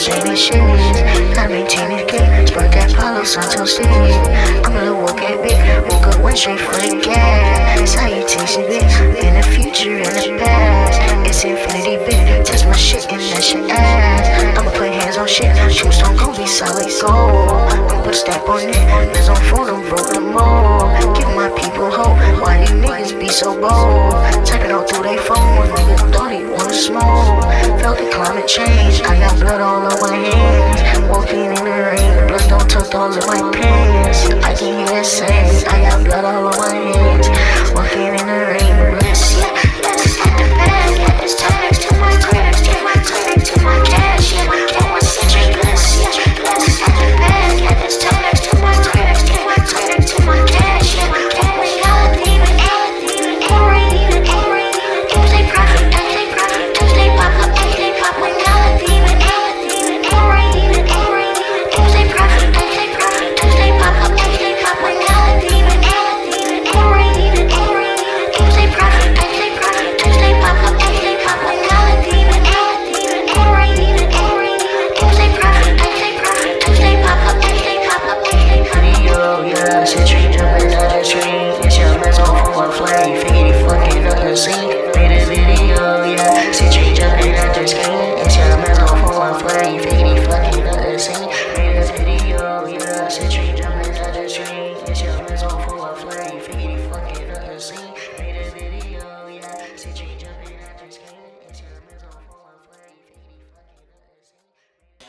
shady shit. Got me teeny kid, but at palo santo City. I'm gonna walk at me, walk up one straight for the gas. Salutation bitch, in the future, and the past. It's infinity bitch, touch my shit and that shit ass. I'ma put hands on shit, shoes don't go be solid gold. I'ma put step on it, There's on phone, I'm broke the. Give my people hope, why these niggas be so bold? Type it all through their phone, niggas thought he wanna smoke. Felt the climate change. Blood all over my hands. Walking in the rain. Blood don't tucked all in my pants. It's your mental for a flame. You fucking up the scene.